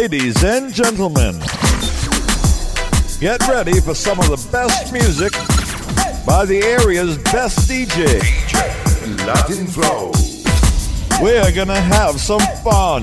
Ladies and gentlemen, get ready for some of the best music by the area's best DJ. Latin Flow. We're gonna have some fun.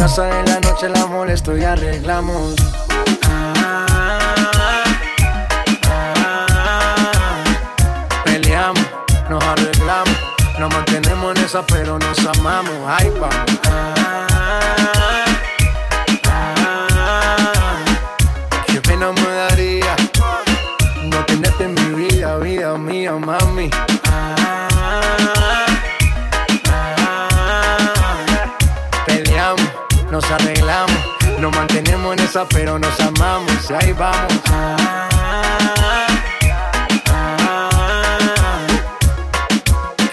Casa en la noche, la molesto y arreglamos. Peleamos, nos arreglamos. Nos mantenemos en esa, pero nos amamos. Ay, Qué pena me daría no tenerte en mi vida, vida mía, mami. Nos mantenemos en esa, pero nos amamos. y Ahí vamos. Ah, ah,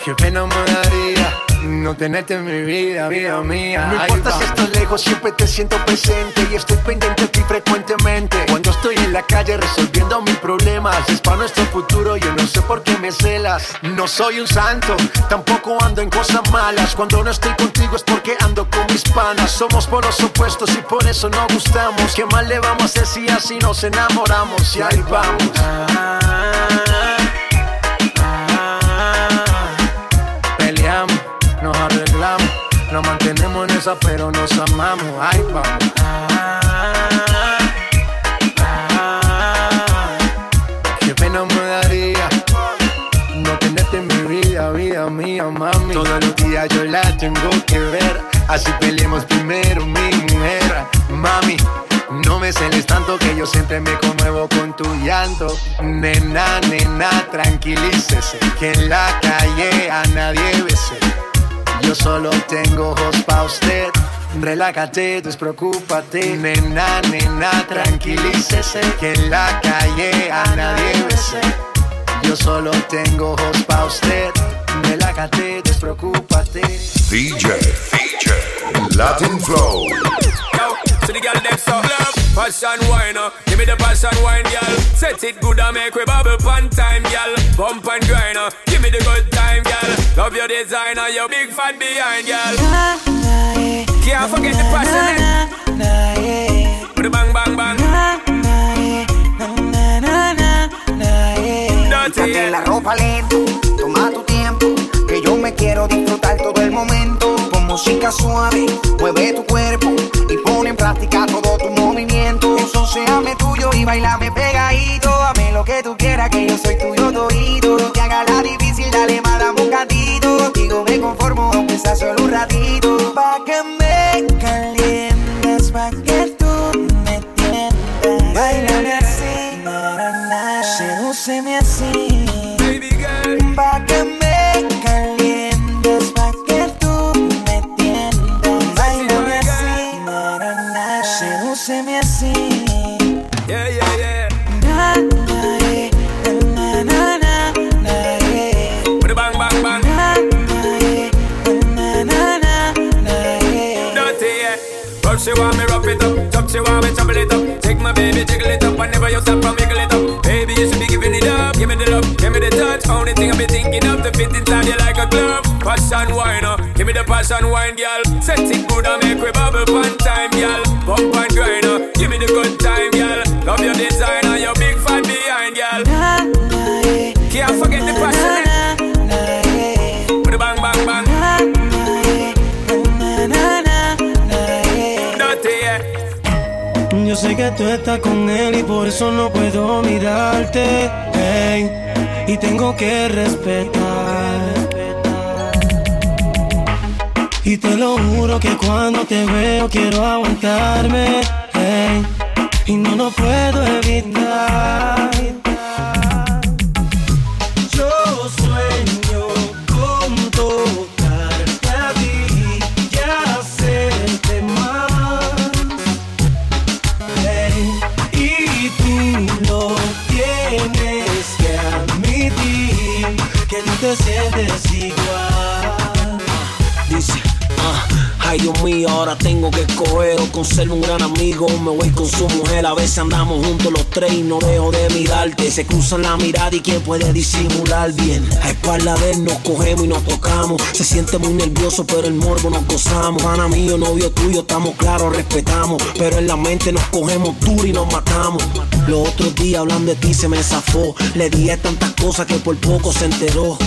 qué pena me daría no tenerte en mi vida, vida mía. No importa si estás lejos, siempre te siento presente y estoy pendiente de ti frecuentemente. Cuando estoy en la calle resolviendo mis es para nuestro futuro, yo no sé por qué me celas. No soy un santo, tampoco ando en cosas malas. Cuando no estoy contigo es porque ando con mis panas. Somos por los opuestos y por eso no gustamos. ¿Qué mal le vamos a hacer si así nos enamoramos? Y ahí vamos. Peleamos, nos arreglamos, nos mantenemos en esa, pero nos amamos. Ay, vamos. Mía, mami. Todos los días yo la tengo que ver. Así peleemos primero, mi mujer. Mami, no me celes tanto que yo siempre me conmuevo con tu llanto. Nena, nena, tranquilícese. Que en la calle a nadie bese. Yo solo tengo ojos pa' usted. Relájate, despreocúpate. Nena, nena, tranquilícese. Que en la calle a nadie bese. Yo solo tengo ojos pa' usted. Relájate, despreocúpate. DJ, DJ, Latin Flow. Yo, to the girl them so love, passion wine, uh. give me the passion wine, girl. Set it good and make we bubble pan time, girl. Bump and grind, uh. give me the good time, girl. Love your designer, your big fan behind, girl. Can't forget the passion, eh? With the bang bang bang. Done Quítate la ropa lento, toma tu tiempo, que yo me quiero disfrutar todo el momento. Con música suave, mueve tu cuerpo y pone en práctica todo tu movimiento. Entonces tuyo y bailame pegadito. Dame lo que tú quieras, que yo soy tuyo todito. No te haga la difícil, dale dame un cantito. Contigo me conformo, aunque sea solo un ratito. Pa' que jiggle it up, and never you stop from wiggle it up. Baby, you should be giving it up. Give me the love, give me the touch. Only thing I be thinking of to fit inside you like a glove. Passion wine, uh. give me the passion wine, girl. Set it good and make we bubble one time, girl. Pump sé que tú estás con él y por eso no puedo mirarte. Hey, y tengo que respetar. Y te lo juro que cuando te veo quiero aguantarme. Y no lo puedo evitar. Ahora tengo que escoger o con ser un gran amigo. Me voy con su mujer, a veces andamos juntos los tres y no dejo de mirarte. Se cruzan la mirada y quién puede disimular bien. A espalda de él nos cogemos y nos tocamos. Se siente muy nervioso, pero el morbo nos gozamos. Pana mío, novio tuyo, estamos claros, respetamos. Pero en la mente nos cogemos duro y nos matamos. Los otros días hablando de ti se me zafó. Le dije tantas cosas que por poco se enteró.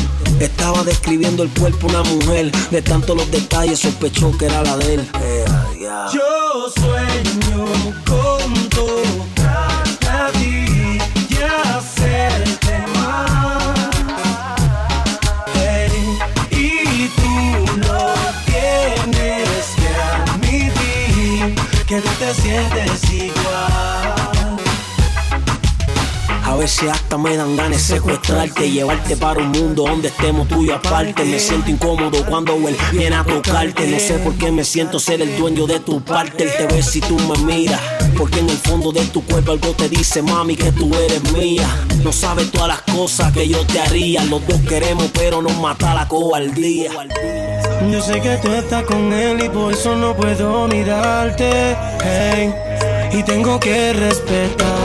Estaba describiendo el cuerpo una mujer. De tanto los detalles sospechó que era la de él. Eh. Yo sueño con tocarte a ti y hacerte. Ey, y tú lo tienes que admitir que tú te sientes veces hasta me dan ganas de secuestrarte llevarte para un mundo donde estemos tú y aparte. Me siento incómodo cuando él viene a tocarte. No sé por qué me siento ser el dueño de tu parte. Él te ve si tú me miras. Porque en el fondo de tu cuerpo algo te dice, mami, que tú eres mía. No sabes todas las cosas que yo te haría. Los dos queremos, pero nos mata la cobardía. Yo sé que tú estás con él y por eso no puedo mirarte. Hey, y tengo que respetar.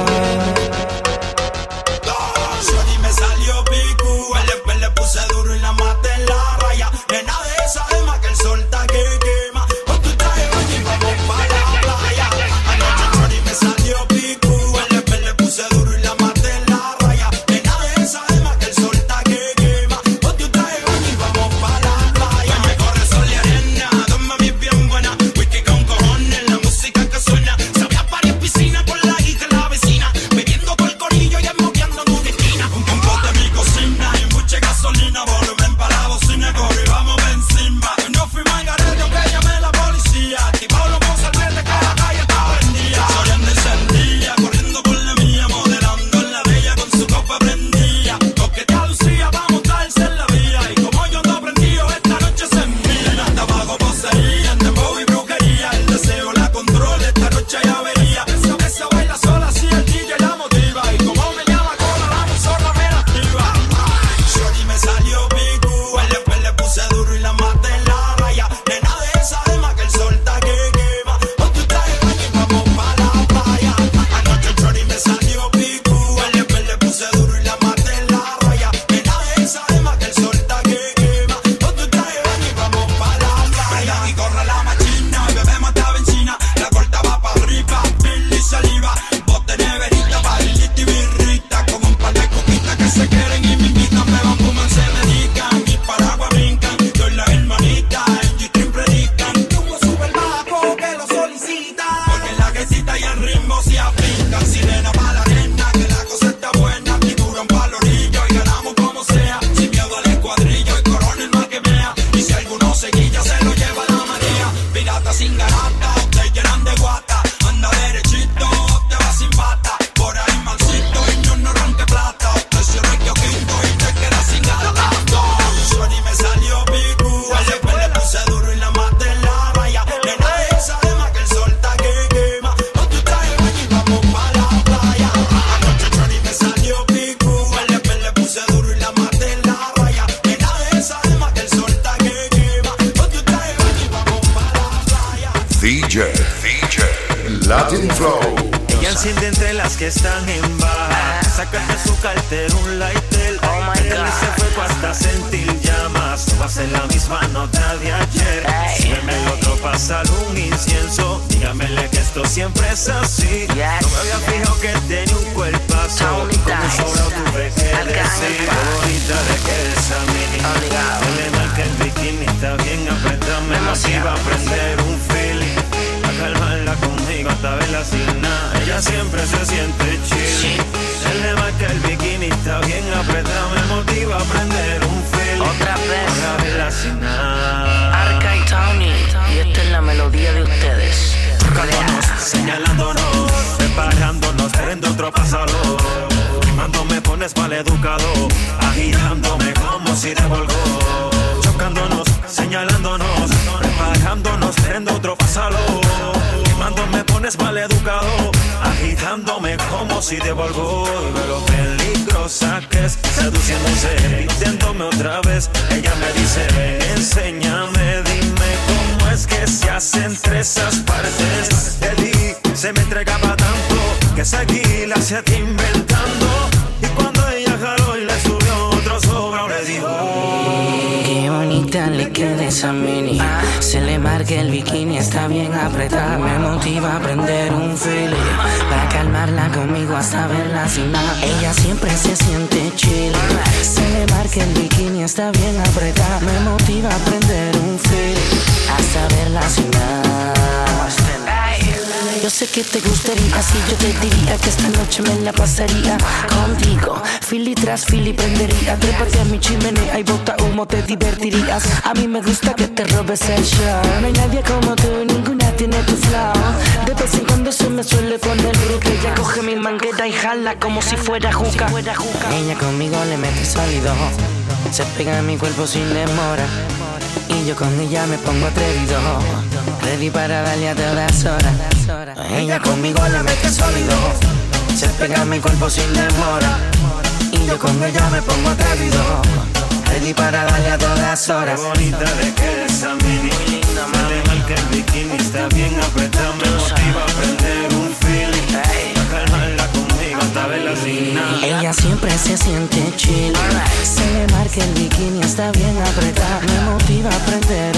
Sin de entre las que están en baja. Sácate su cartera, un lighter. Oh my God. se fue hasta sentir llamas. No va a ser la misma nota de ayer. Si el otro pasa un incienso. Dígamele que esto siempre es así. No me había fijado que tenía un cuerpazo. Un sobrado tuve que decir. Qué bonita de que es a mí. Dile mal que el bikini está bien apretado. Me motiva a sin nada. Ella siempre se siente chill. Se le marca el bikini, está bien apretado. Me motiva a prender un feeling. Otra vez. Verla sin nada. Arca y Tony, y esta es la melodía de ustedes. Tocándonos, señalándonos, preparándonos, prende otro pásalo. Cuando me pones mal educado, agitándome como si de volgó. Chocándonos, señalándonos, preparándonos, prende otro pásalo. Pones mal educado, agitándome como si. Y ve lo peligrosa que es, seduciéndose, pidiéndome otra vez. Ella me dice, ven, enséñame, dime cómo es que se hace entre esas partes. De ti se me entregaba tanto que seguí la hacía ti. Se le marca el bikini, está bien apretada. Me motiva a prender un feeling. Para calmarla conmigo hasta verla sin nada. Ella siempre se siente chill. Se le marca el bikini, está bien apretada. Me motiva a prender sé que te gustaría, así yo te diría que esta noche me la pasaría contigo. Fili tras fili prendería, trépate a mi chimenea y bota humo, te divertirías. A mí me gusta que te robes el show. No hay nadie como tú, ninguna tiene tu flow. De vez en cuando se me suele poner bruto. Ella coge mi manguera y jala como si fuera juca. Ella conmigo le mete sólido. Se pega a mi cuerpo sin demora. Y yo con ella me pongo atrevido. Ready para darle a todas horas. Ella conmigo le mete sólido. Se pega a mi cuerpo sin demora. Y yo con ella me pongo atrevido. Ready para darle a todas horas. Qué bonita de que es a mí. Sale mal que el bikini está bien apretado. Me motiva a prender un feeling. A calmarla conmigo hasta verla sin nada. Ella siempre se siente chill. Se le marca el bikini, está bien apretada. Me motiva a prender.